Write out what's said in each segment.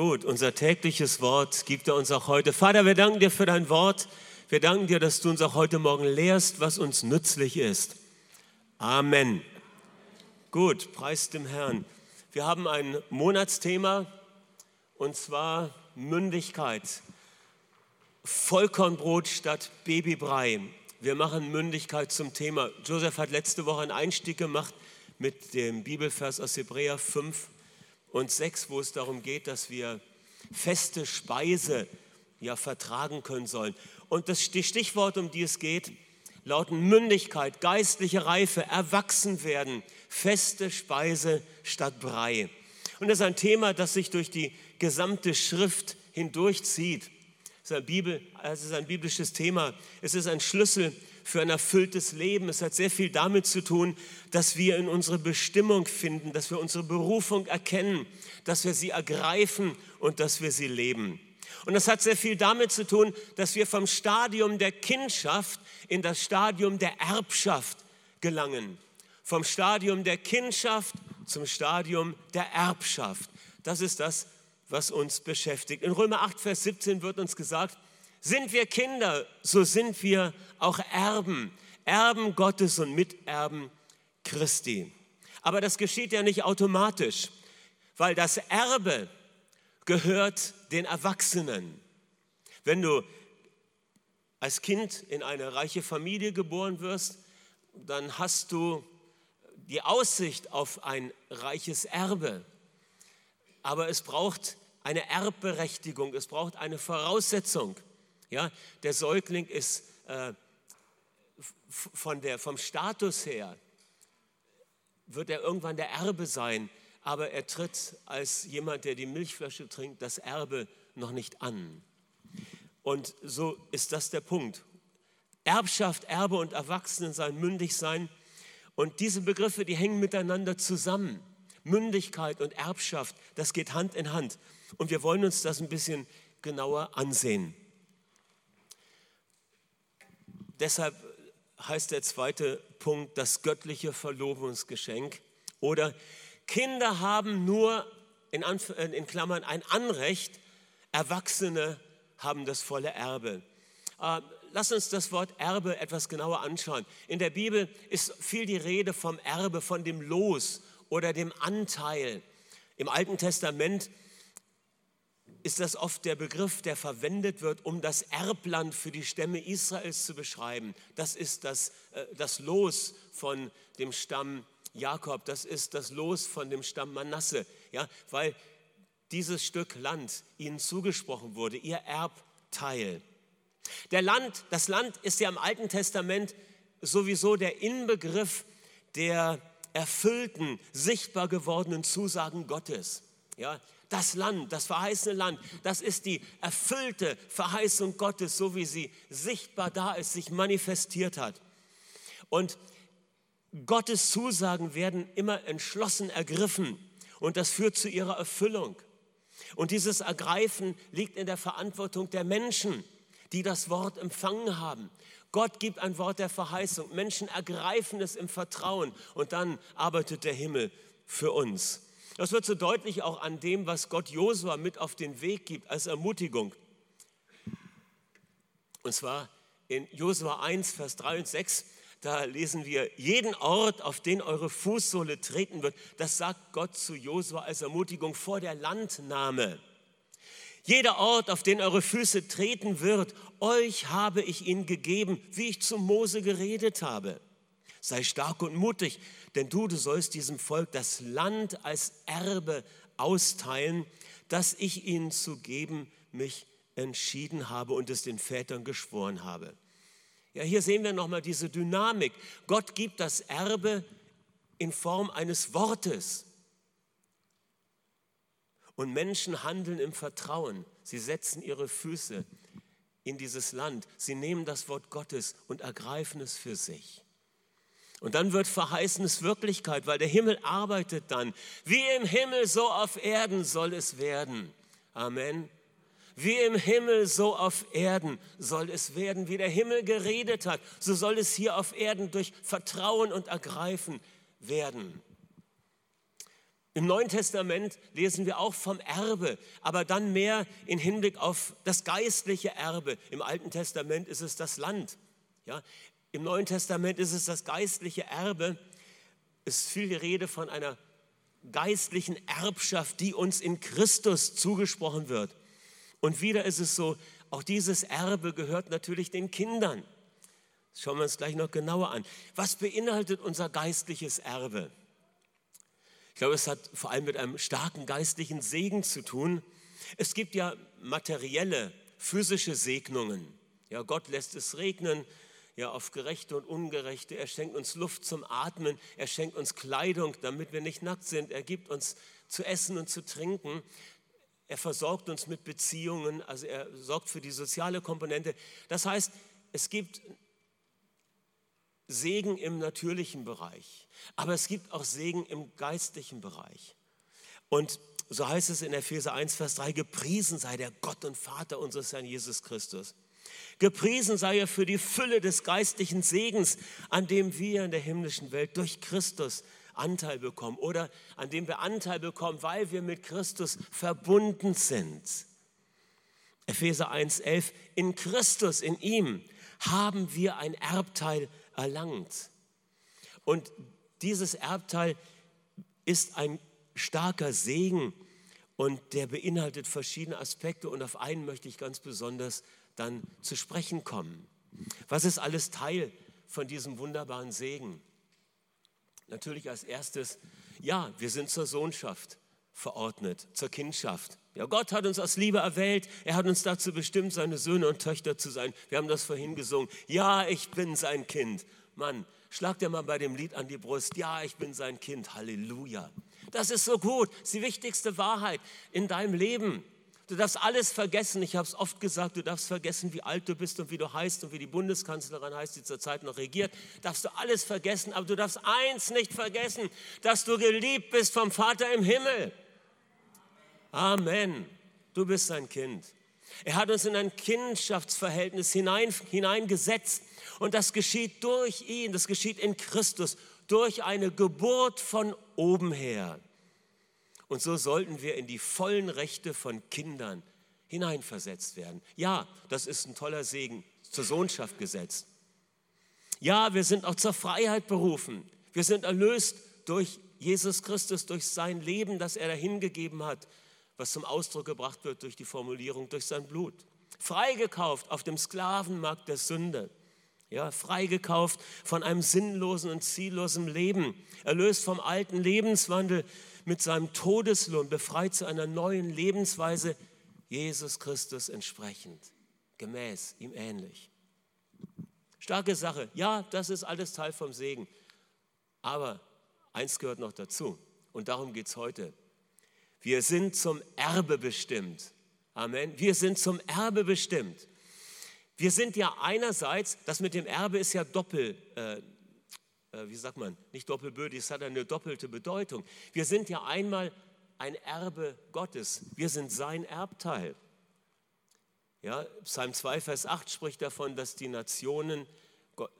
Gut, unser tägliches Wort gibt er uns auch heute. Vater, wir danken dir für dein Wort. Wir danken dir, dass du uns auch heute Morgen lehrst, was uns nützlich ist. Amen. Gut, preis dem Herrn. Wir haben ein Monatsthema und zwar Mündigkeit. Vollkornbrot statt Babybrei. Wir machen Mündigkeit zum Thema. Joseph hat letzte Woche einen Einstieg gemacht mit dem Bibelvers aus Hebräer 5 und 6, wo es darum geht, dass wir feste Speise ja vertragen können sollen. Und das, die Stichworte, um die es geht, lauten Mündigkeit, geistliche Reife, erwachsen werden, feste Speise statt Brei. Und das ist ein Thema, das sich durch die gesamte Schrift hindurchzieht. Es ist ein, Bibel, es ist ein biblisches Thema. Es ist ein Schlüssel für ein erfülltes Leben. Es hat sehr viel damit zu tun, dass wir in unsere Bestimmung finden, dass wir unsere Berufung erkennen, dass wir sie ergreifen und dass wir sie leben. Und das hat sehr viel damit zu tun, dass wir vom Stadium der Kindschaft in das Stadium der Erbschaft gelangen. Vom Stadium der Kindschaft zum Stadium der Erbschaft. Das ist das, was uns beschäftigt. In Römer 8, Vers 17 wird uns gesagt, sind wir Kinder, so sind wir auch Erben, Erben Gottes und Miterben Christi. Aber das geschieht ja nicht automatisch, weil das Erbe gehört den Erwachsenen. Wenn du als Kind in eine reiche Familie geboren wirst, dann hast du die Aussicht auf ein reiches Erbe. Aber es braucht eine Erbberechtigung, es braucht eine Voraussetzung. Ja, der Säugling ist äh, von der, vom Status her, wird er irgendwann der Erbe sein, aber er tritt als jemand, der die Milchflasche trinkt, das Erbe noch nicht an. Und so ist das der Punkt. Erbschaft, Erbe und Erwachsenensein, mündig sein. Und diese Begriffe, die hängen miteinander zusammen. Mündigkeit und Erbschaft, das geht Hand in Hand. Und wir wollen uns das ein bisschen genauer ansehen. Deshalb heißt der zweite Punkt das göttliche Verlobungsgeschenk. Oder Kinder haben nur in, Anf äh, in Klammern ein Anrecht, Erwachsene haben das volle Erbe. Äh, lass uns das Wort Erbe etwas genauer anschauen. In der Bibel ist viel die Rede vom Erbe, von dem Los oder dem Anteil. Im Alten Testament ist das oft der Begriff, der verwendet wird, um das Erbland für die Stämme Israels zu beschreiben. Das ist das, äh, das Los von dem Stamm Jakob, das ist das Los von dem Stamm Manasse, ja, weil dieses Stück Land ihnen zugesprochen wurde, ihr Erbteil. Der Land, das Land ist ja im Alten Testament sowieso der Inbegriff der erfüllten, sichtbar gewordenen Zusagen Gottes. Ja, das Land, das verheißene Land, das ist die erfüllte Verheißung Gottes, so wie sie sichtbar da ist, sich manifestiert hat. Und Gottes Zusagen werden immer entschlossen ergriffen und das führt zu ihrer Erfüllung. Und dieses Ergreifen liegt in der Verantwortung der Menschen, die das Wort empfangen haben. Gott gibt ein Wort der Verheißung. Menschen ergreifen es im Vertrauen und dann arbeitet der Himmel für uns. Das wird so deutlich auch an dem, was Gott Josua mit auf den Weg gibt als Ermutigung. Und zwar in Josua 1, Vers 3 und 6, da lesen wir, jeden Ort, auf den eure Fußsohle treten wird, das sagt Gott zu Josua als Ermutigung vor der Landnahme. Jeder Ort, auf den eure Füße treten wird, euch habe ich ihn gegeben, wie ich zu Mose geredet habe. Sei stark und mutig, denn du, du sollst diesem Volk das Land als Erbe austeilen, das ich ihnen zu geben mich entschieden habe und es den Vätern geschworen habe. Ja, hier sehen wir nochmal diese Dynamik. Gott gibt das Erbe in Form eines Wortes. Und Menschen handeln im Vertrauen. Sie setzen ihre Füße in dieses Land. Sie nehmen das Wort Gottes und ergreifen es für sich. Und dann wird Verheißenes Wirklichkeit, weil der Himmel arbeitet dann. Wie im Himmel, so auf Erden soll es werden. Amen. Wie im Himmel, so auf Erden soll es werden. Wie der Himmel geredet hat, so soll es hier auf Erden durch Vertrauen und Ergreifen werden. Im Neuen Testament lesen wir auch vom Erbe, aber dann mehr in Hinblick auf das geistliche Erbe. Im Alten Testament ist es das Land. Ja? Im Neuen Testament ist es das geistliche Erbe. Es ist viel die Rede von einer geistlichen Erbschaft, die uns in Christus zugesprochen wird. Und wieder ist es so, auch dieses Erbe gehört natürlich den Kindern. Das schauen wir uns gleich noch genauer an. Was beinhaltet unser geistliches Erbe? Ich glaube, es hat vor allem mit einem starken geistlichen Segen zu tun. Es gibt ja materielle, physische Segnungen. Ja, Gott lässt es regnen, ja, auf Gerechte und Ungerechte. Er schenkt uns Luft zum Atmen. Er schenkt uns Kleidung, damit wir nicht nackt sind. Er gibt uns zu essen und zu trinken. Er versorgt uns mit Beziehungen, also er sorgt für die soziale Komponente. Das heißt, es gibt Segen im natürlichen Bereich, aber es gibt auch Segen im geistlichen Bereich. Und so heißt es in Epheser 1, Vers 3, gepriesen sei der Gott und Vater unseres Herrn Jesus Christus. Gepriesen sei er für die Fülle des geistlichen Segens, an dem wir in der himmlischen Welt durch Christus Anteil bekommen oder an dem wir Anteil bekommen, weil wir mit Christus verbunden sind. Epheser 1,11, in Christus, in ihm, haben wir ein Erbteil erlangt. Und dieses Erbteil ist ein starker Segen und der beinhaltet verschiedene Aspekte und auf einen möchte ich ganz besonders dann zu sprechen kommen. Was ist alles Teil von diesem wunderbaren Segen? Natürlich als erstes, ja, wir sind zur Sohnschaft verordnet, zur Kindschaft. Ja, Gott hat uns aus Liebe erwählt. Er hat uns dazu bestimmt, seine Söhne und Töchter zu sein. Wir haben das vorhin gesungen. Ja, ich bin sein Kind. Mann, schlag dir mal bei dem Lied an die Brust. Ja, ich bin sein Kind. Halleluja. Das ist so gut. Das ist die wichtigste Wahrheit in deinem Leben. Du darfst alles vergessen. Ich habe es oft gesagt, du darfst vergessen, wie alt du bist und wie du heißt und wie die Bundeskanzlerin heißt, die zurzeit noch regiert. Darfst du alles vergessen, aber du darfst eins nicht vergessen, dass du geliebt bist vom Vater im Himmel. Amen. Du bist sein Kind. Er hat uns in ein Kindschaftsverhältnis hinein, hineingesetzt und das geschieht durch ihn, das geschieht in Christus, durch eine Geburt von oben her. Und so sollten wir in die vollen Rechte von Kindern hineinversetzt werden. Ja, das ist ein toller Segen, zur Sohnschaft gesetzt. Ja, wir sind auch zur Freiheit berufen. Wir sind erlöst durch Jesus Christus, durch sein Leben, das er dahingegeben hat, was zum Ausdruck gebracht wird durch die Formulierung, durch sein Blut. Freigekauft auf dem Sklavenmarkt der Sünde. Ja, freigekauft von einem sinnlosen und ziellosen Leben, erlöst vom alten Lebenswandel, mit seinem Todeslohn befreit zu einer neuen Lebensweise, Jesus Christus entsprechend, gemäß, ihm ähnlich. Starke Sache. Ja, das ist alles Teil vom Segen. Aber eins gehört noch dazu. Und darum geht es heute. Wir sind zum Erbe bestimmt. Amen. Wir sind zum Erbe bestimmt. Wir sind ja einerseits, das mit dem Erbe ist ja doppel, äh, äh, wie sagt man, nicht doppelbödig, es hat eine doppelte Bedeutung. Wir sind ja einmal ein Erbe Gottes. Wir sind sein Erbteil. Ja, Psalm 2, Vers 8 spricht davon, dass die Nationen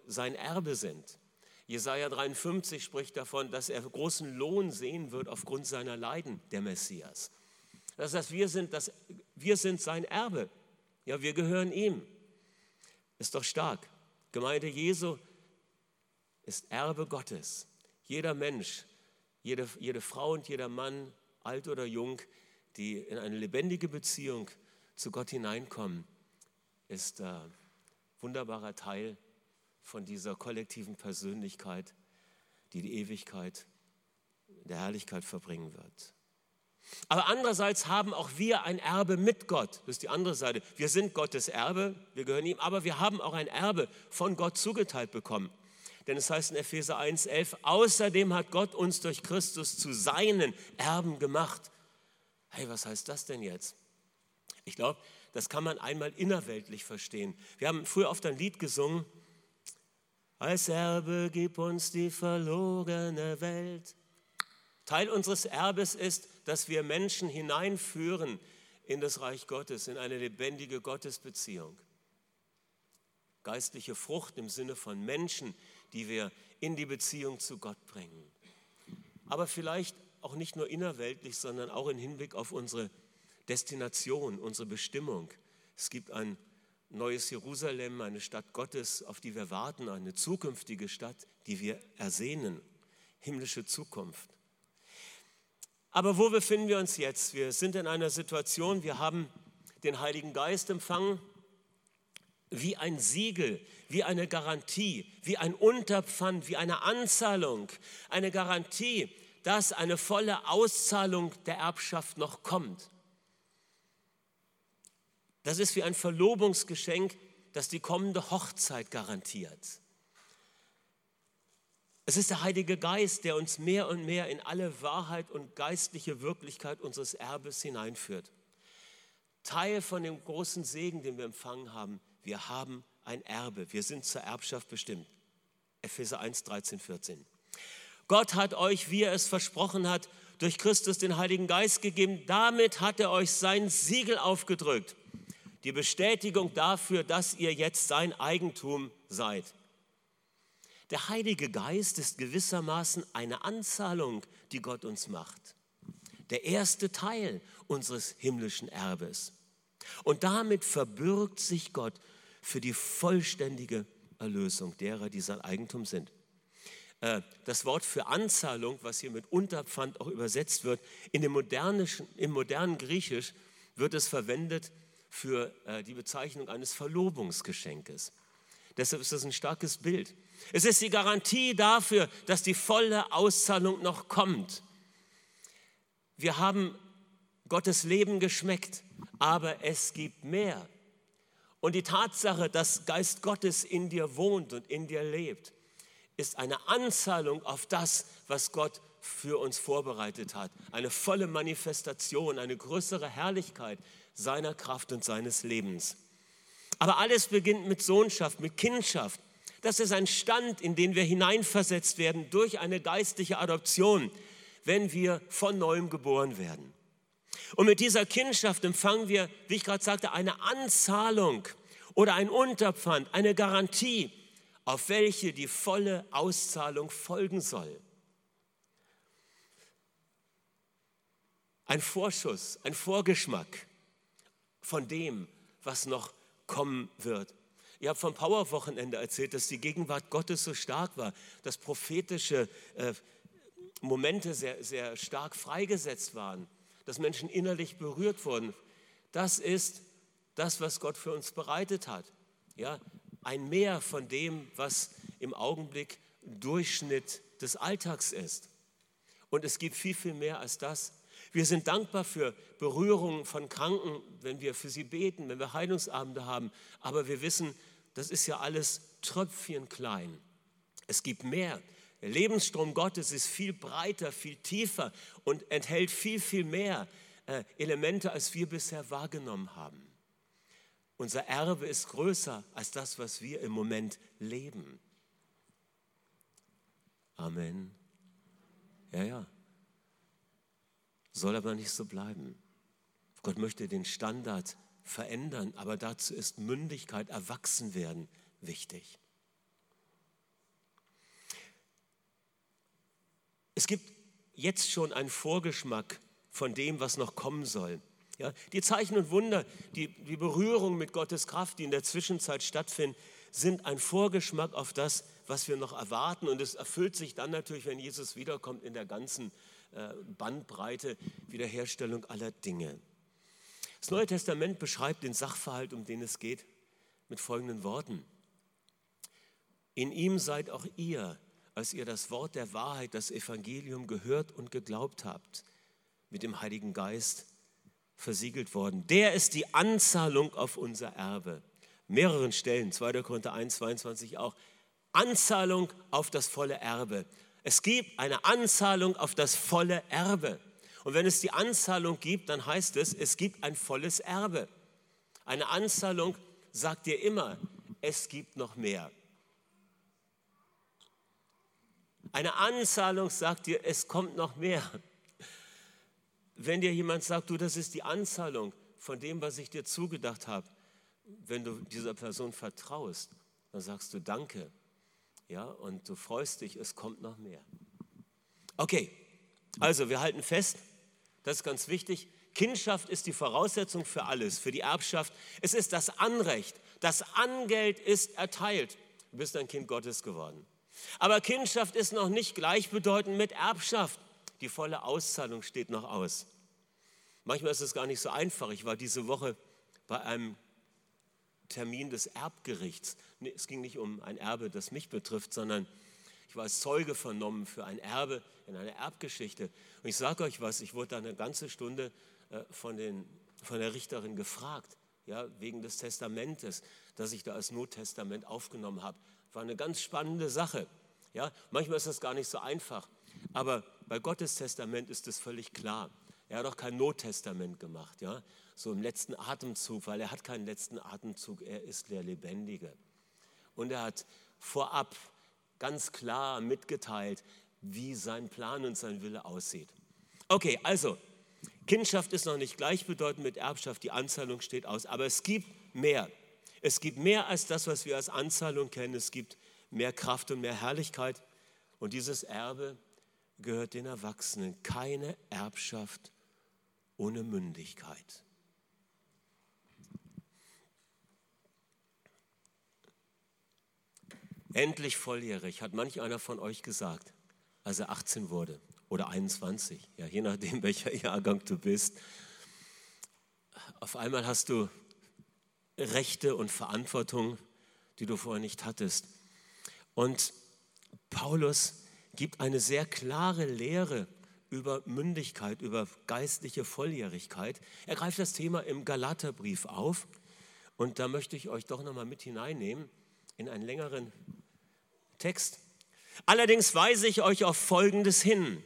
sein Erbe sind. Jesaja 53 spricht davon, dass er großen Lohn sehen wird aufgrund seiner Leiden, der Messias. Das heißt, wir sind, das, wir sind sein Erbe. Ja, wir gehören ihm. Ist doch stark. Gemeinde Jesu ist Erbe Gottes. Jeder Mensch, jede, jede Frau und jeder Mann, alt oder jung, die in eine lebendige Beziehung zu Gott hineinkommen, ist äh, wunderbarer Teil von dieser kollektiven Persönlichkeit, die die Ewigkeit der Herrlichkeit verbringen wird. Aber andererseits haben auch wir ein Erbe mit Gott. Das ist die andere Seite. Wir sind Gottes Erbe, wir gehören ihm, aber wir haben auch ein Erbe von Gott zugeteilt bekommen. Denn es heißt in Epheser 1,11, außerdem hat Gott uns durch Christus zu seinen Erben gemacht. Hey, was heißt das denn jetzt? Ich glaube, das kann man einmal innerweltlich verstehen. Wir haben früher oft ein Lied gesungen. Als Erbe gib uns die verlorene Welt. Teil unseres Erbes ist, dass wir Menschen hineinführen in das Reich Gottes, in eine lebendige Gottesbeziehung. Geistliche Frucht im Sinne von Menschen, die wir in die Beziehung zu Gott bringen. Aber vielleicht auch nicht nur innerweltlich, sondern auch im Hinblick auf unsere Destination, unsere Bestimmung. Es gibt ein neues Jerusalem, eine Stadt Gottes, auf die wir warten, eine zukünftige Stadt, die wir ersehnen, himmlische Zukunft. Aber wo befinden wir uns jetzt? Wir sind in einer Situation, wir haben den Heiligen Geist empfangen wie ein Siegel, wie eine Garantie, wie ein Unterpfand, wie eine Anzahlung, eine Garantie, dass eine volle Auszahlung der Erbschaft noch kommt. Das ist wie ein Verlobungsgeschenk, das die kommende Hochzeit garantiert. Es ist der Heilige Geist, der uns mehr und mehr in alle Wahrheit und geistliche Wirklichkeit unseres Erbes hineinführt. Teil von dem großen Segen, den wir empfangen haben, wir haben ein Erbe, wir sind zur Erbschaft bestimmt. Epheser 1, 13, 14. Gott hat euch, wie er es versprochen hat, durch Christus den Heiligen Geist gegeben. Damit hat er euch sein Siegel aufgedrückt. Die Bestätigung dafür, dass ihr jetzt sein Eigentum seid. Der Heilige Geist ist gewissermaßen eine Anzahlung, die Gott uns macht. Der erste Teil unseres himmlischen Erbes. Und damit verbürgt sich Gott für die vollständige Erlösung derer, die sein Eigentum sind. Äh, das Wort für Anzahlung, was hier mit Unterpfand auch übersetzt wird, in dem im modernen Griechisch wird es verwendet für äh, die Bezeichnung eines Verlobungsgeschenkes. Deshalb ist das ein starkes Bild. Es ist die Garantie dafür, dass die volle Auszahlung noch kommt. Wir haben Gottes Leben geschmeckt, aber es gibt mehr. Und die Tatsache, dass Geist Gottes in dir wohnt und in dir lebt, ist eine Anzahlung auf das, was Gott für uns vorbereitet hat. Eine volle Manifestation, eine größere Herrlichkeit seiner Kraft und seines Lebens. Aber alles beginnt mit Sohnschaft, mit Kindschaft. Das ist ein Stand, in den wir hineinversetzt werden durch eine geistliche Adoption, wenn wir von neuem geboren werden. Und mit dieser Kindschaft empfangen wir, wie ich gerade sagte, eine Anzahlung oder ein Unterpfand, eine Garantie, auf welche die volle Auszahlung folgen soll. Ein Vorschuss, ein Vorgeschmack von dem, was noch kommen wird. Ihr habt vom Powerwochenende erzählt, dass die Gegenwart Gottes so stark war, dass prophetische äh, Momente sehr, sehr stark freigesetzt waren dass Menschen innerlich berührt wurden. Das ist das, was Gott für uns bereitet hat. Ja, ein Mehr von dem, was im Augenblick Durchschnitt des Alltags ist. Und es gibt viel, viel mehr als das. Wir sind dankbar für Berührungen von Kranken, wenn wir für sie beten, wenn wir Heilungsabende haben. Aber wir wissen, das ist ja alles Tröpfchen klein. Es gibt mehr. Der Lebensstrom Gottes ist viel breiter, viel tiefer und enthält viel, viel mehr äh, Elemente, als wir bisher wahrgenommen haben. Unser Erbe ist größer als das, was wir im Moment leben. Amen. Ja, ja. Soll aber nicht so bleiben. Gott möchte den Standard verändern, aber dazu ist Mündigkeit, Erwachsenwerden wichtig. Es gibt jetzt schon einen Vorgeschmack von dem, was noch kommen soll. Ja, die Zeichen und Wunder, die, die Berührung mit Gottes Kraft, die in der Zwischenzeit stattfinden, sind ein Vorgeschmack auf das, was wir noch erwarten. Und es erfüllt sich dann natürlich, wenn Jesus wiederkommt, in der ganzen äh, Bandbreite Wiederherstellung aller Dinge. Das Neue Testament beschreibt den Sachverhalt, um den es geht, mit folgenden Worten. In ihm seid auch ihr, als ihr das Wort der Wahrheit, das Evangelium gehört und geglaubt habt, mit dem Heiligen Geist versiegelt worden. Der ist die Anzahlung auf unser Erbe. Mehreren Stellen, 2. Korinther 1, 22 auch. Anzahlung auf das volle Erbe. Es gibt eine Anzahlung auf das volle Erbe. Und wenn es die Anzahlung gibt, dann heißt es, es gibt ein volles Erbe. Eine Anzahlung sagt dir immer, es gibt noch mehr. Eine Anzahlung sagt dir, es kommt noch mehr. Wenn dir jemand sagt, du, das ist die Anzahlung von dem, was ich dir zugedacht habe, wenn du dieser Person vertraust, dann sagst du Danke. Ja, und du freust dich, es kommt noch mehr. Okay, Also, wir halten fest, das ist ganz wichtig, Kindschaft ist die Voraussetzung für alles, für die Erbschaft. Es ist das Anrecht, das Angeld ist erteilt. Du bist ein Kind Gottes geworden. Aber Kindschaft ist noch nicht gleichbedeutend mit Erbschaft. Die volle Auszahlung steht noch aus. Manchmal ist es gar nicht so einfach. Ich war diese Woche bei einem Termin des Erbgerichts. Es ging nicht um ein Erbe, das mich betrifft, sondern ich war als Zeuge vernommen für ein Erbe in einer Erbgeschichte. Und ich sage euch was, ich wurde da eine ganze Stunde äh, von, den, von der Richterin gefragt, ja, wegen des Testamentes, das ich da als Nottestament aufgenommen habe. War eine ganz spannende Sache. Ja, manchmal ist das gar nicht so einfach, aber bei Gottes Testament ist es völlig klar. Er hat auch kein Nottestament gemacht, ja, so im letzten Atemzug, weil er hat keinen letzten Atemzug, er ist der Lebendige. Und er hat vorab ganz klar mitgeteilt, wie sein Plan und sein Wille aussieht. Okay, also, Kindschaft ist noch nicht gleichbedeutend mit Erbschaft, die Anzahlung steht aus, aber es gibt mehr. Es gibt mehr als das, was wir als Anzahlung kennen. Es gibt mehr Kraft und mehr Herrlichkeit. Und dieses Erbe gehört den Erwachsenen. Keine Erbschaft ohne Mündigkeit. Endlich volljährig, hat manch einer von euch gesagt, als er 18 wurde oder 21, ja, je nachdem, welcher Jahrgang du bist. Auf einmal hast du Rechte und Verantwortung, die du vorher nicht hattest. Und Paulus gibt eine sehr klare Lehre über Mündigkeit, über geistliche Volljährigkeit. Er greift das Thema im Galaterbrief auf und da möchte ich euch doch nochmal mit hineinnehmen in einen längeren Text. Allerdings weise ich euch auf Folgendes hin.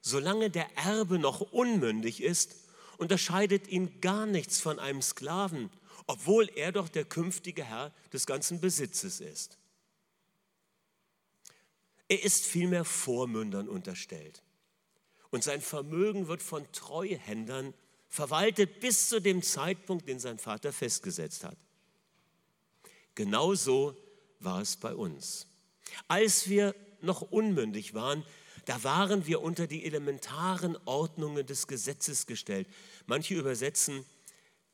Solange der Erbe noch unmündig ist, unterscheidet ihn gar nichts von einem Sklaven, obwohl er doch der künftige Herr des ganzen Besitzes ist. Er ist vielmehr Vormündern unterstellt. Und sein Vermögen wird von Treuhändern verwaltet bis zu dem Zeitpunkt, den sein Vater festgesetzt hat. Genauso war es bei uns. Als wir noch unmündig waren, da waren wir unter die elementaren Ordnungen des Gesetzes gestellt. Manche übersetzen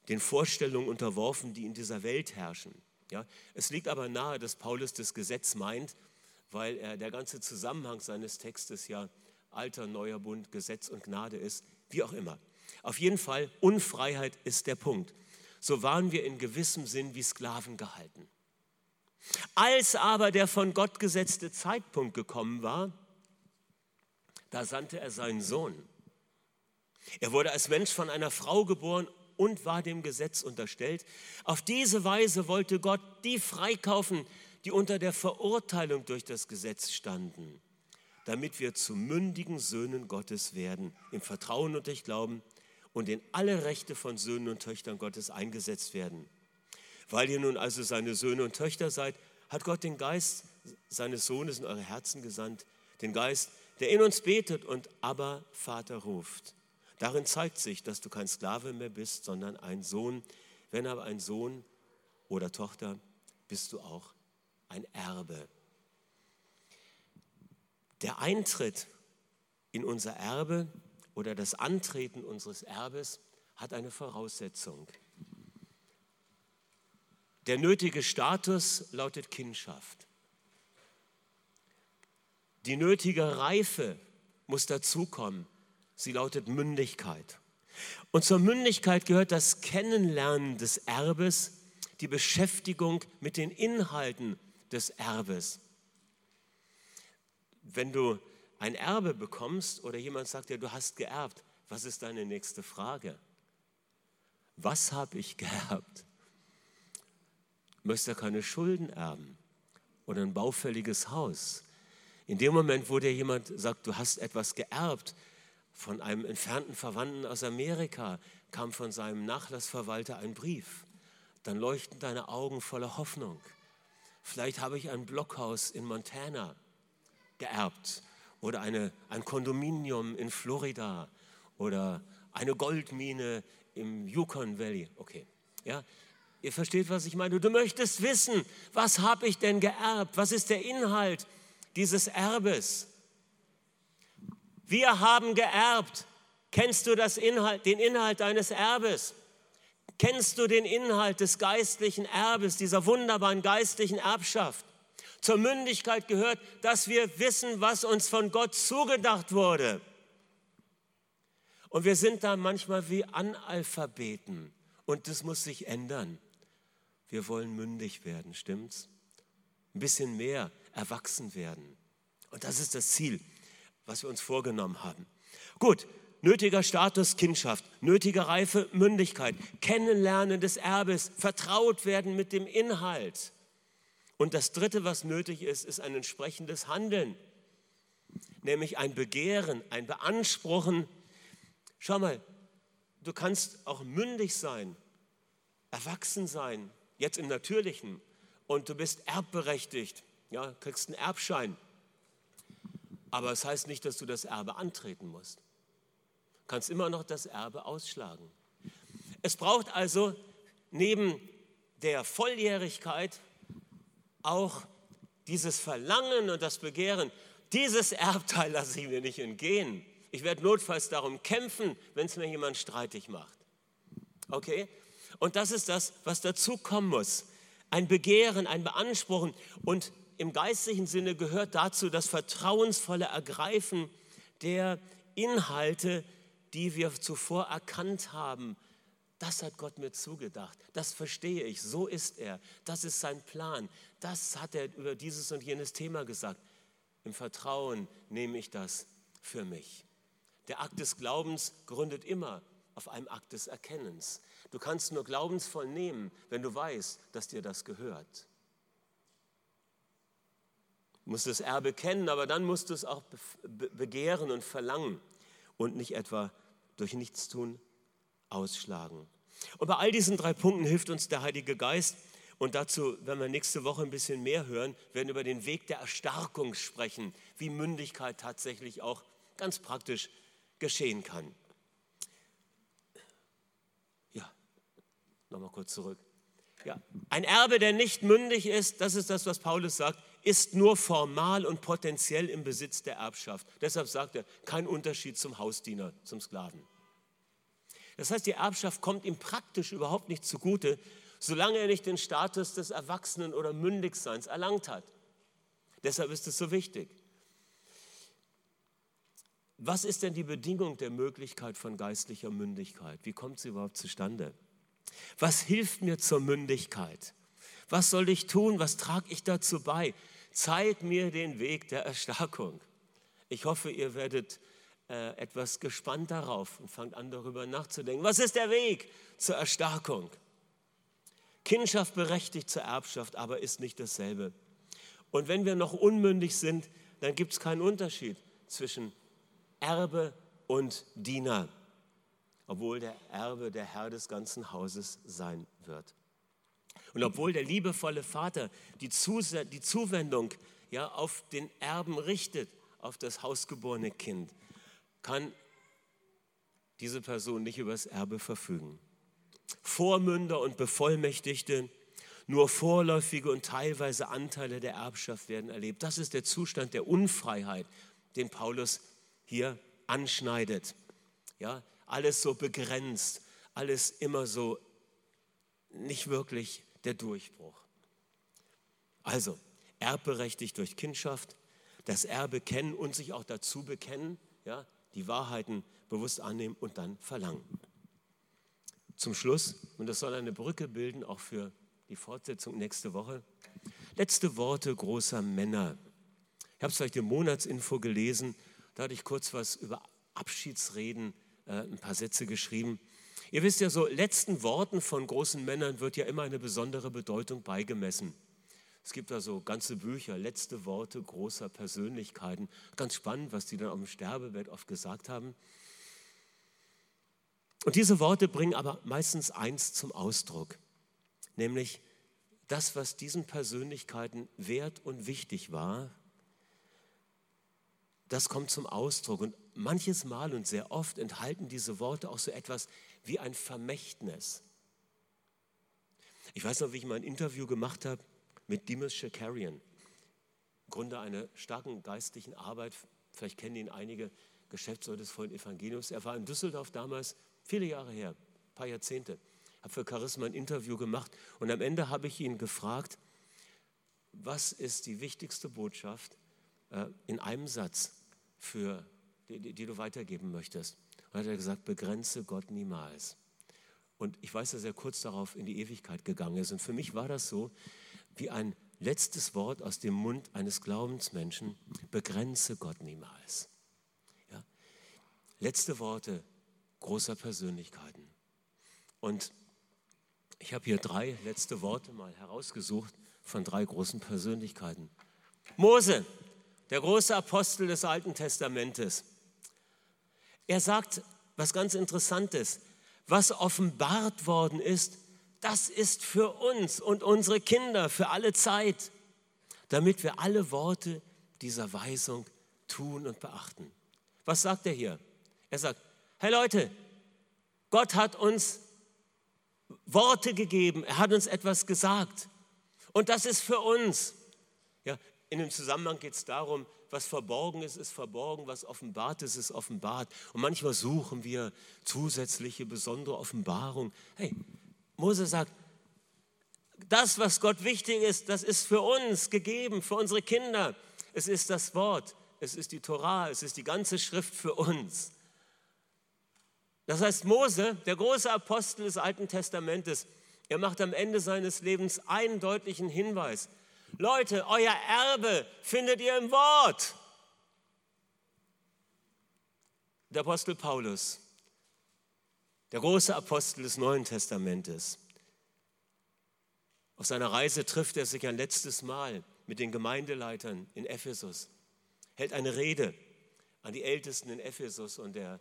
den Vorstellungen unterworfen, die in dieser Welt herrschen. Ja, es liegt aber nahe, dass Paulus das Gesetz meint, weil er, der ganze Zusammenhang seines Textes ja alter, neuer Bund, Gesetz und Gnade ist, wie auch immer. Auf jeden Fall, Unfreiheit ist der Punkt. So waren wir in gewissem Sinn wie Sklaven gehalten. Als aber der von Gott gesetzte Zeitpunkt gekommen war, da sandte er seinen Sohn. Er wurde als Mensch von einer Frau geboren und war dem Gesetz unterstellt. Auf diese Weise wollte Gott die freikaufen, die unter der Verurteilung durch das Gesetz standen, damit wir zu mündigen Söhnen Gottes werden, im Vertrauen und durch Glauben und in alle Rechte von Söhnen und Töchtern Gottes eingesetzt werden. Weil ihr nun also seine Söhne und Töchter seid, hat Gott den Geist seines Sohnes in eure Herzen gesandt, den Geist, der in uns betet und aber Vater ruft. Darin zeigt sich, dass du kein Sklave mehr bist, sondern ein Sohn. Wenn aber ein Sohn oder Tochter, bist du auch ein Erbe. Der Eintritt in unser Erbe oder das Antreten unseres Erbes hat eine Voraussetzung. Der nötige Status lautet Kindschaft. Die nötige Reife muss dazukommen. Sie lautet Mündigkeit. Und zur Mündigkeit gehört das Kennenlernen des Erbes, die Beschäftigung mit den Inhalten des Erbes. Wenn du ein Erbe bekommst oder jemand sagt dir, du hast geerbt, was ist deine nächste Frage? Was habe ich geerbt? möchte er keine Schulden erben oder ein baufälliges Haus. In dem Moment, wo dir jemand sagt, du hast etwas geerbt von einem entfernten Verwandten aus Amerika, kam von seinem Nachlassverwalter ein Brief. Dann leuchten deine Augen voller Hoffnung. Vielleicht habe ich ein Blockhaus in Montana geerbt oder eine, ein Kondominium in Florida oder eine Goldmine im Yukon Valley. Okay, ja, Ihr versteht, was ich meine. Du möchtest wissen, was habe ich denn geerbt? Was ist der Inhalt dieses Erbes? Wir haben geerbt. Kennst du Inhalt, den Inhalt deines Erbes? Kennst du den Inhalt des geistlichen Erbes, dieser wunderbaren geistlichen Erbschaft? Zur Mündigkeit gehört, dass wir wissen, was uns von Gott zugedacht wurde. Und wir sind da manchmal wie Analphabeten und das muss sich ändern. Wir wollen mündig werden, stimmt's? Ein bisschen mehr erwachsen werden. Und das ist das Ziel, was wir uns vorgenommen haben. Gut, nötiger Status Kindschaft, nötige Reife Mündigkeit, Kennenlernen des Erbes, vertraut werden mit dem Inhalt. Und das Dritte, was nötig ist, ist ein entsprechendes Handeln, nämlich ein Begehren, ein Beanspruchen. Schau mal, du kannst auch mündig sein, erwachsen sein, jetzt im Natürlichen, und du bist erbberechtigt, ja, kriegst einen Erbschein. Aber es das heißt nicht, dass du das Erbe antreten musst. Du kannst immer noch das Erbe ausschlagen. Es braucht also neben der Volljährigkeit auch dieses Verlangen und das Begehren, dieses Erbteil lasse ich mir nicht entgehen. Ich werde notfalls darum kämpfen, wenn es mir jemand streitig macht. Okay? Und das ist das, was dazu kommen muss. Ein Begehren, ein Beanspruchen. Und im geistlichen Sinne gehört dazu das vertrauensvolle Ergreifen der Inhalte, die wir zuvor erkannt haben. Das hat Gott mir zugedacht. Das verstehe ich. So ist er. Das ist sein Plan. Das hat er über dieses und jenes Thema gesagt. Im Vertrauen nehme ich das für mich. Der Akt des Glaubens gründet immer auf einem Akt des Erkennens. Du kannst nur glaubensvoll nehmen, wenn du weißt, dass dir das gehört. Musst das Erbe kennen, aber dann musst du es auch begehren und verlangen und nicht etwa durch Nichtstun ausschlagen. Und bei all diesen drei Punkten hilft uns der Heilige Geist, und dazu, wenn wir nächste Woche ein bisschen mehr hören, werden über den Weg der Erstarkung sprechen, wie Mündigkeit tatsächlich auch ganz praktisch geschehen kann. Ja, nochmal kurz zurück. Ja, ein Erbe, der nicht mündig ist, das ist das, was Paulus sagt, ist nur formal und potenziell im Besitz der Erbschaft. Deshalb sagt er, kein Unterschied zum Hausdiener, zum Sklaven. Das heißt, die Erbschaft kommt ihm praktisch überhaupt nicht zugute, solange er nicht den Status des Erwachsenen oder Mündigseins erlangt hat. Deshalb ist es so wichtig. Was ist denn die Bedingung der Möglichkeit von geistlicher Mündigkeit? Wie kommt sie überhaupt zustande? Was hilft mir zur Mündigkeit? Was soll ich tun? Was trage ich dazu bei? Zeig mir den Weg der Erstarkung. Ich hoffe, ihr werdet äh, etwas gespannt darauf und fangt an darüber nachzudenken. Was ist der Weg zur Erstarkung? Kindschaft berechtigt zur Erbschaft, aber ist nicht dasselbe. Und wenn wir noch unmündig sind, dann gibt es keinen Unterschied zwischen Erbe und Diener, obwohl der Erbe der Herr des ganzen Hauses sein wird. Und obwohl der liebevolle Vater die, die Zuwendung ja, auf den Erben richtet, auf das hausgeborene Kind, kann diese Person nicht über das Erbe verfügen. Vormünder und Bevollmächtigte, nur vorläufige und teilweise Anteile der Erbschaft werden erlebt. Das ist der Zustand der Unfreiheit, den Paulus hier anschneidet. Ja, alles so begrenzt, alles immer so nicht wirklich der Durchbruch. Also, erbberechtigt durch Kindschaft, das Erbe kennen und sich auch dazu bekennen, ja, die Wahrheiten bewusst annehmen und dann verlangen zum Schluss, und das soll eine Brücke bilden, auch für die Fortsetzung nächste Woche. Letzte Worte großer Männer. Ich habe es vielleicht im Monatsinfo gelesen, da hatte ich kurz was über Abschiedsreden, äh, ein paar Sätze geschrieben. Ihr wisst ja so, letzten Worten von großen Männern wird ja immer eine besondere Bedeutung beigemessen. Es gibt da so ganze Bücher, letzte Worte großer Persönlichkeiten. Ganz spannend, was die dann auf dem Sterbebett oft gesagt haben. Und diese Worte bringen aber meistens eins zum Ausdruck, nämlich das, was diesen Persönlichkeiten wert und wichtig war, das kommt zum Ausdruck. Und manches Mal und sehr oft enthalten diese Worte auch so etwas wie ein Vermächtnis. Ich weiß noch, wie ich mal ein Interview gemacht habe mit Dimas Shakarian, Gründer einer starken geistlichen Arbeit, vielleicht kennen ihn einige, Geschäftsführer des Freund Evangeliums. Er war in Düsseldorf damals, viele Jahre her, ein paar Jahrzehnte. Habe für Charisma ein Interview gemacht und am Ende habe ich ihn gefragt, was ist die wichtigste Botschaft äh, in einem Satz, für, die, die du weitergeben möchtest? Und hat er gesagt, begrenze Gott niemals. Und ich weiß, dass er kurz darauf in die Ewigkeit gegangen ist. Und für mich war das so wie ein letztes Wort aus dem Mund eines Glaubensmenschen, begrenze Gott niemals. Ja? Letzte Worte großer Persönlichkeiten. Und ich habe hier drei letzte Worte mal herausgesucht von drei großen Persönlichkeiten. Mose, der große Apostel des Alten Testamentes. Er sagt was ganz Interessantes. Was offenbart worden ist, das ist für uns und unsere Kinder für alle Zeit, damit wir alle Worte dieser Weisung tun und beachten. Was sagt er hier? Er sagt, hey Leute, Gott hat uns Worte gegeben, er hat uns etwas gesagt. Und das ist für uns. Ja, in dem Zusammenhang geht es darum, was verborgen ist, ist verborgen, was offenbart ist, ist offenbart. Und manchmal suchen wir zusätzliche, besondere Offenbarung. Hey, Mose sagt, das, was Gott wichtig ist, das ist für uns gegeben, für unsere Kinder. Es ist das Wort, es ist die Torah, es ist die ganze Schrift für uns. Das heißt, Mose, der große Apostel des Alten Testamentes, er macht am Ende seines Lebens einen deutlichen Hinweis. Leute, euer Erbe findet ihr im Wort. Der Apostel Paulus, der große Apostel des Neuen Testamentes, auf seiner Reise trifft er sich ein letztes Mal mit den Gemeindeleitern in Ephesus, hält eine Rede an die Ältesten in Ephesus und er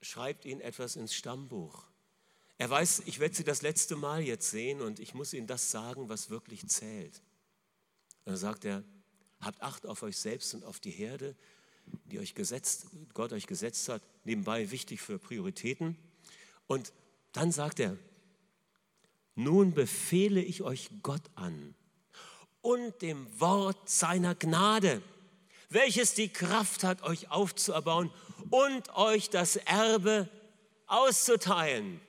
schreibt ihnen etwas ins Stammbuch. Er weiß, ich werde sie das letzte Mal jetzt sehen und ich muss ihnen das sagen, was wirklich zählt. Dann sagt er, habt Acht auf euch selbst und auf die Herde, die euch gesetzt, Gott euch gesetzt hat, nebenbei wichtig für Prioritäten. Und dann sagt er, nun befehle ich euch Gott an und dem Wort seiner Gnade, welches die Kraft hat, euch aufzuerbauen und euch das Erbe auszuteilen.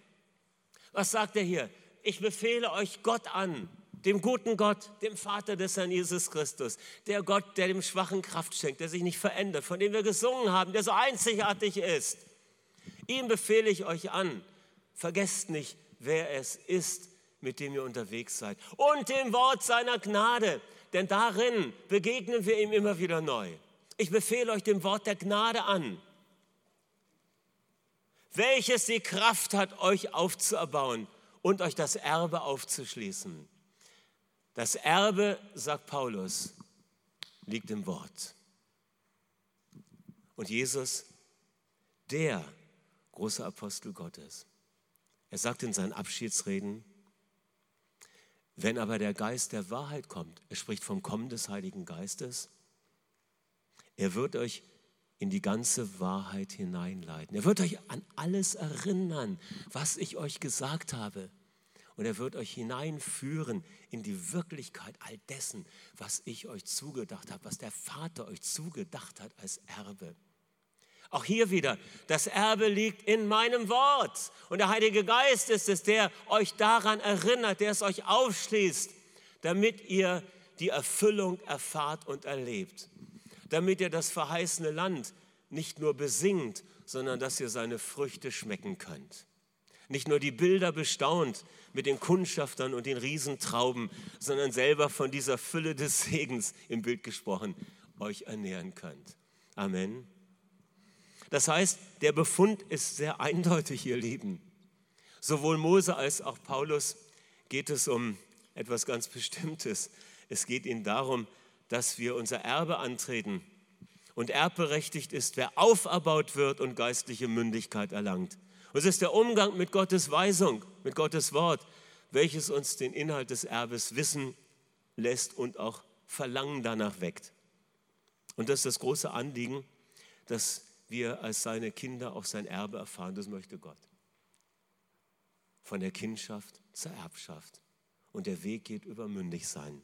Was sagt er hier? Ich befehle euch Gott an dem guten Gott, dem Vater des Herrn Jesus Christus, der Gott, der dem Schwachen Kraft schenkt, der sich nicht verändert, von dem wir gesungen haben, der so einzigartig ist. Ihm befehle ich euch an, vergesst nicht, wer es ist, mit dem ihr unterwegs seid. Und dem Wort seiner Gnade, denn darin begegnen wir ihm immer wieder neu. Ich befehle euch dem Wort der Gnade an, welches die Kraft hat, euch aufzuerbauen und euch das Erbe aufzuschließen. Das Erbe, sagt Paulus, liegt im Wort. Und Jesus, der große Apostel Gottes, er sagt in seinen Abschiedsreden, wenn aber der Geist der Wahrheit kommt, er spricht vom Kommen des Heiligen Geistes, er wird euch in die ganze Wahrheit hineinleiten. Er wird euch an alles erinnern, was ich euch gesagt habe und er wird euch hineinführen in die Wirklichkeit all dessen, was ich euch zugedacht habe, was der Vater euch zugedacht hat als Erbe. Auch hier wieder, das Erbe liegt in meinem Wort. Und der Heilige Geist ist es, der euch daran erinnert, der es euch aufschließt, damit ihr die Erfüllung erfahrt und erlebt. Damit ihr das verheißene Land nicht nur besingt, sondern dass ihr seine Früchte schmecken könnt. Nicht nur die Bilder bestaunt, mit den Kundschaftern und den Riesentrauben, sondern selber von dieser Fülle des Segens im Bild gesprochen euch ernähren könnt. Amen. Das heißt, der Befund ist sehr eindeutig, ihr Lieben. Sowohl Mose als auch Paulus geht es um etwas ganz Bestimmtes. Es geht ihnen darum, dass wir unser Erbe antreten und erbberechtigt ist, wer auferbaut wird und geistliche Mündigkeit erlangt. Und es ist der Umgang mit Gottes Weisung, mit Gottes Wort, welches uns den Inhalt des Erbes wissen lässt und auch Verlangen danach weckt. Und das ist das große Anliegen, dass wir als seine Kinder auch sein Erbe erfahren. Das möchte Gott. Von der Kindschaft zur Erbschaft. Und der Weg geht über Mündigsein.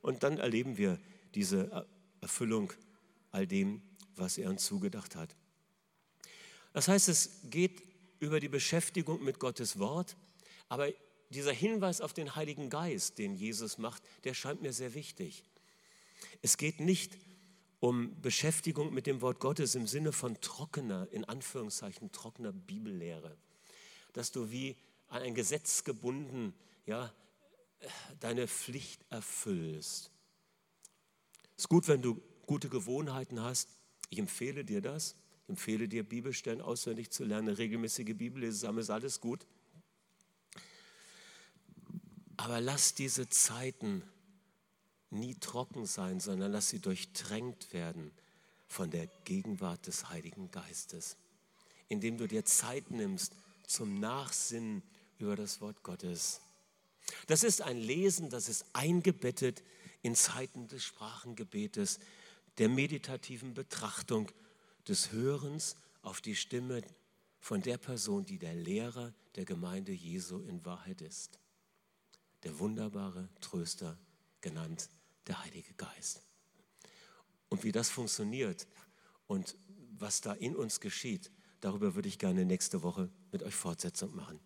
Und dann erleben wir diese Erfüllung all dem, was er uns zugedacht hat. Das heißt, es geht über die Beschäftigung mit Gottes Wort, aber dieser Hinweis auf den Heiligen Geist, den Jesus macht, der scheint mir sehr wichtig. Es geht nicht um Beschäftigung mit dem Wort Gottes im Sinne von trockener, in Anführungszeichen trockener Bibellehre, dass du wie an ein Gesetz gebunden ja, deine Pflicht erfüllst. Es ist gut, wenn du gute Gewohnheiten hast. Ich empfehle dir das. Empfehle dir, Bibelstellen auswendig zu lernen, regelmäßige Bibellese, ist alles gut. Aber lass diese Zeiten nie trocken sein, sondern lass sie durchtränkt werden von der Gegenwart des Heiligen Geistes, indem du dir Zeit nimmst zum Nachsinnen über das Wort Gottes. Das ist ein Lesen, das ist eingebettet in Zeiten des Sprachengebetes, der meditativen Betrachtung, des Hörens auf die Stimme von der Person, die der Lehrer der Gemeinde Jesu in Wahrheit ist. Der wunderbare Tröster, genannt der Heilige Geist. Und wie das funktioniert und was da in uns geschieht, darüber würde ich gerne nächste Woche mit euch Fortsetzung machen.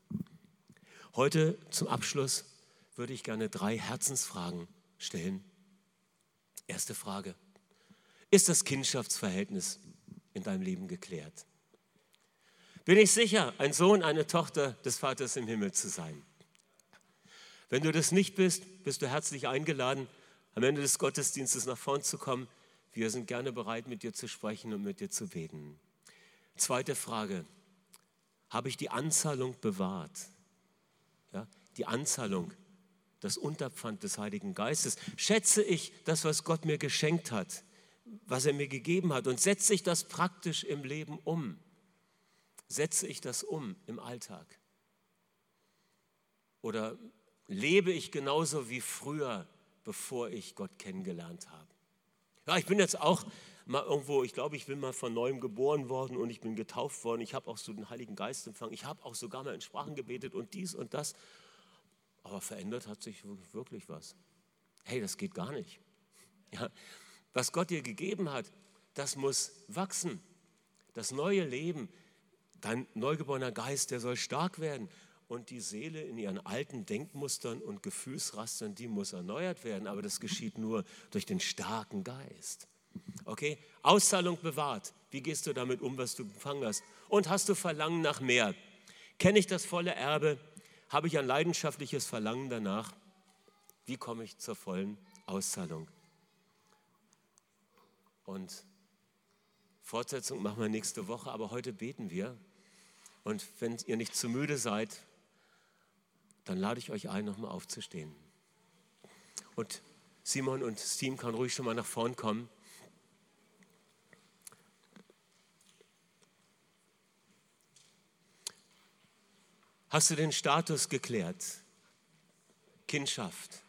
Heute zum Abschluss würde ich gerne drei Herzensfragen stellen. Erste Frage. Ist das Kindschaftsverhältnis in deinem Leben geklärt? Bin ich sicher, ein Sohn, eine Tochter des Vaters im Himmel zu sein? Wenn du das nicht bist, bist du herzlich eingeladen, am Ende des Gottesdienstes nach vorn zu kommen. Wir sind gerne bereit, mit dir zu sprechen und mit dir zu beten. Zweite Frage. Habe ich die Anzahlung bewahrt? Ja, die Anzahlung, das Unterpfand des Heiligen Geistes. Schätze ich das, was Gott mir geschenkt hat, was er mir gegeben hat und setze ich das praktisch im Leben um? Setze ich das um im Alltag? Oder lebe ich genauso wie früher, bevor ich Gott kennengelernt habe? Ja, ich bin jetzt auch mal irgendwo, ich glaube, ich bin mal von neuem geboren worden und ich bin getauft worden. Ich habe auch so den Heiligen Geist empfangen. Ich habe auch sogar mal in Sprachen gebetet und dies und das. Aber verändert hat sich wirklich was. Hey, das geht gar nicht. Ja, was Gott dir gegeben hat, das muss wachsen. Das neue Leben, dein neugeborener Geist, der soll stark werden. Und die Seele in ihren alten Denkmustern und Gefühlsrastern, die muss erneuert werden. Aber das geschieht nur durch den starken Geist. Okay? Auszahlung bewahrt. Wie gehst du damit um, was du empfangen hast? Und hast du Verlangen nach mehr? Kenne ich das volle Erbe? Habe ich ein leidenschaftliches Verlangen danach? Wie komme ich zur vollen Auszahlung? Und Fortsetzung machen wir nächste Woche, aber heute beten wir. Und wenn ihr nicht zu müde seid, dann lade ich euch ein, nochmal aufzustehen. Und Simon und Steam kann ruhig schon mal nach vorn kommen. Hast du den Status geklärt? Kindschaft.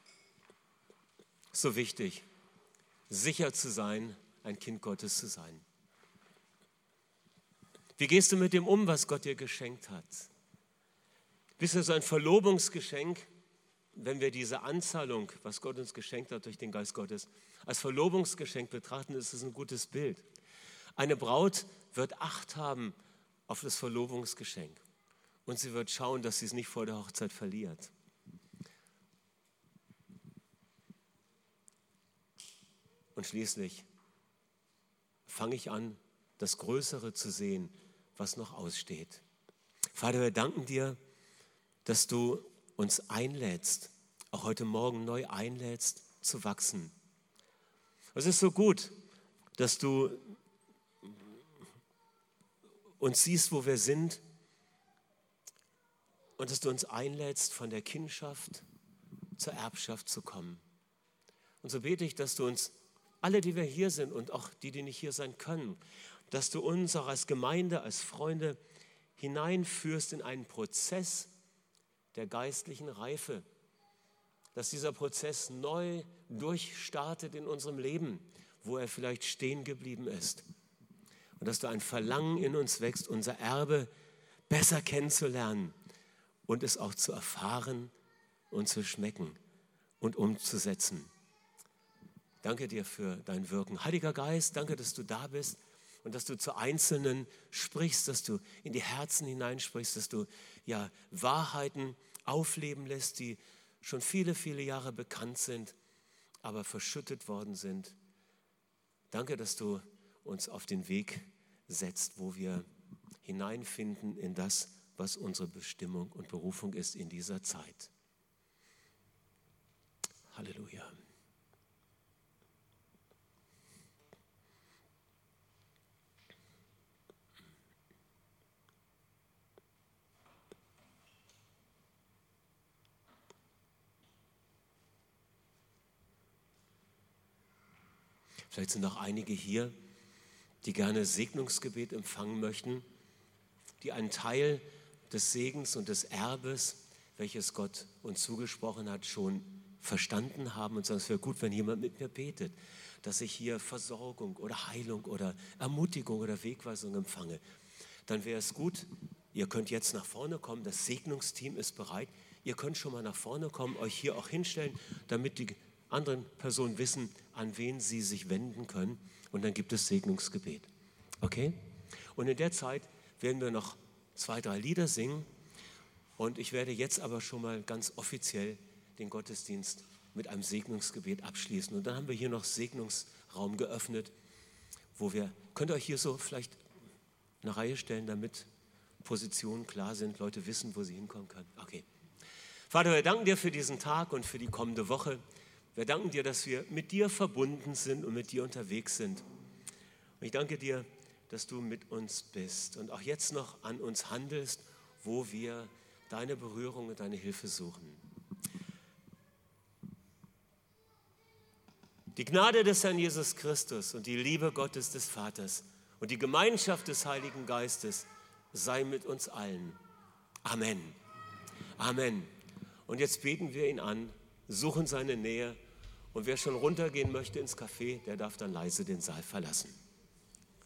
So wichtig, sicher zu sein, ein Kind Gottes zu sein. Wie gehst du mit dem um, was Gott dir geschenkt hat? Bist du so ein Verlobungsgeschenk, wenn wir diese Anzahlung, was Gott uns geschenkt hat durch den Geist Gottes, als Verlobungsgeschenk betrachten, ist es ein gutes Bild. Eine Braut wird Acht haben auf das Verlobungsgeschenk und sie wird schauen, dass sie es nicht vor der Hochzeit verliert. Und schließlich fange ich an, das Größere zu sehen, was noch aussteht. Vater, wir danken dir, dass du uns einlädst, auch heute Morgen neu einlädst, zu wachsen. Es ist so gut, dass du uns siehst, wo wir sind und dass du uns einlädst, von der Kindschaft zur Erbschaft zu kommen. Und so bete ich, dass du uns, alle, die wir hier sind und auch die, die nicht hier sein können, dass du uns auch als Gemeinde, als Freunde hineinführst in einen Prozess der geistlichen Reife, dass dieser Prozess neu durchstartet in unserem Leben, wo er vielleicht stehen geblieben ist. Und dass du ein Verlangen in uns wächst, unser Erbe besser kennenzulernen und es auch zu erfahren und zu schmecken und umzusetzen. Danke dir für dein Wirken. Heiliger Geist, danke, dass du da bist. und dass du zu Einzelnen sprichst, dass du in die Herzen hineinsprichst, dass du ja Wahrheiten aufleben lässt, die schon viele, viele Jahre bekannt sind, aber verschüttet worden sind. Danke, dass du uns auf den Weg setzt, wo wir hineinfinden in das, was unsere Bestimmung und Berufung ist in dieser Zeit. Halleluja. Vielleicht sind noch einige hier, die gerne Segnungsgebet empfangen möchten, die einen Teil des Segens und des Erbes, welches Gott uns zugesprochen hat, schon verstanden haben. Und sagen, es wäre gut, wenn jemand mit mir betet, dass ich hier Versorgung oder Heilung oder Ermutigung oder Wegweisung empfange. Dann wäre es gut, ihr könnt jetzt nach vorne kommen, das Segnungsteam ist bereit, ihr könnt schon mal nach vorne kommen, euch hier auch hinstellen, damit die anderen Personen wissen, an wen sie sich wenden können. Und dann gibt es Segnungsgebet. Okay? Und in der Zeit werden wir noch zwei, drei Lieder singen. Und ich werde jetzt aber schon mal ganz offiziell den Gottesdienst mit einem Segnungsgebet abschließen. Und dann haben wir hier noch Segnungsraum geöffnet, wo wir, könnt ihr euch hier so vielleicht eine Reihe stellen, damit Positionen klar sind, Leute wissen, wo sie hinkommen können. Okay. Vater, wir danken dir für diesen Tag und für die kommende Woche. Wir danken dir, dass wir mit dir verbunden sind und mit dir unterwegs sind. Und ich danke dir, dass du mit uns bist und auch jetzt noch an uns handelst, wo wir deine Berührung und deine Hilfe suchen. Die Gnade des Herrn Jesus Christus und die Liebe Gottes des Vaters und die Gemeinschaft des Heiligen Geistes sei mit uns allen. Amen. Amen. Und jetzt beten wir ihn an, suchen seine Nähe und wer schon runtergehen möchte ins Café, der darf dann leise den Saal verlassen.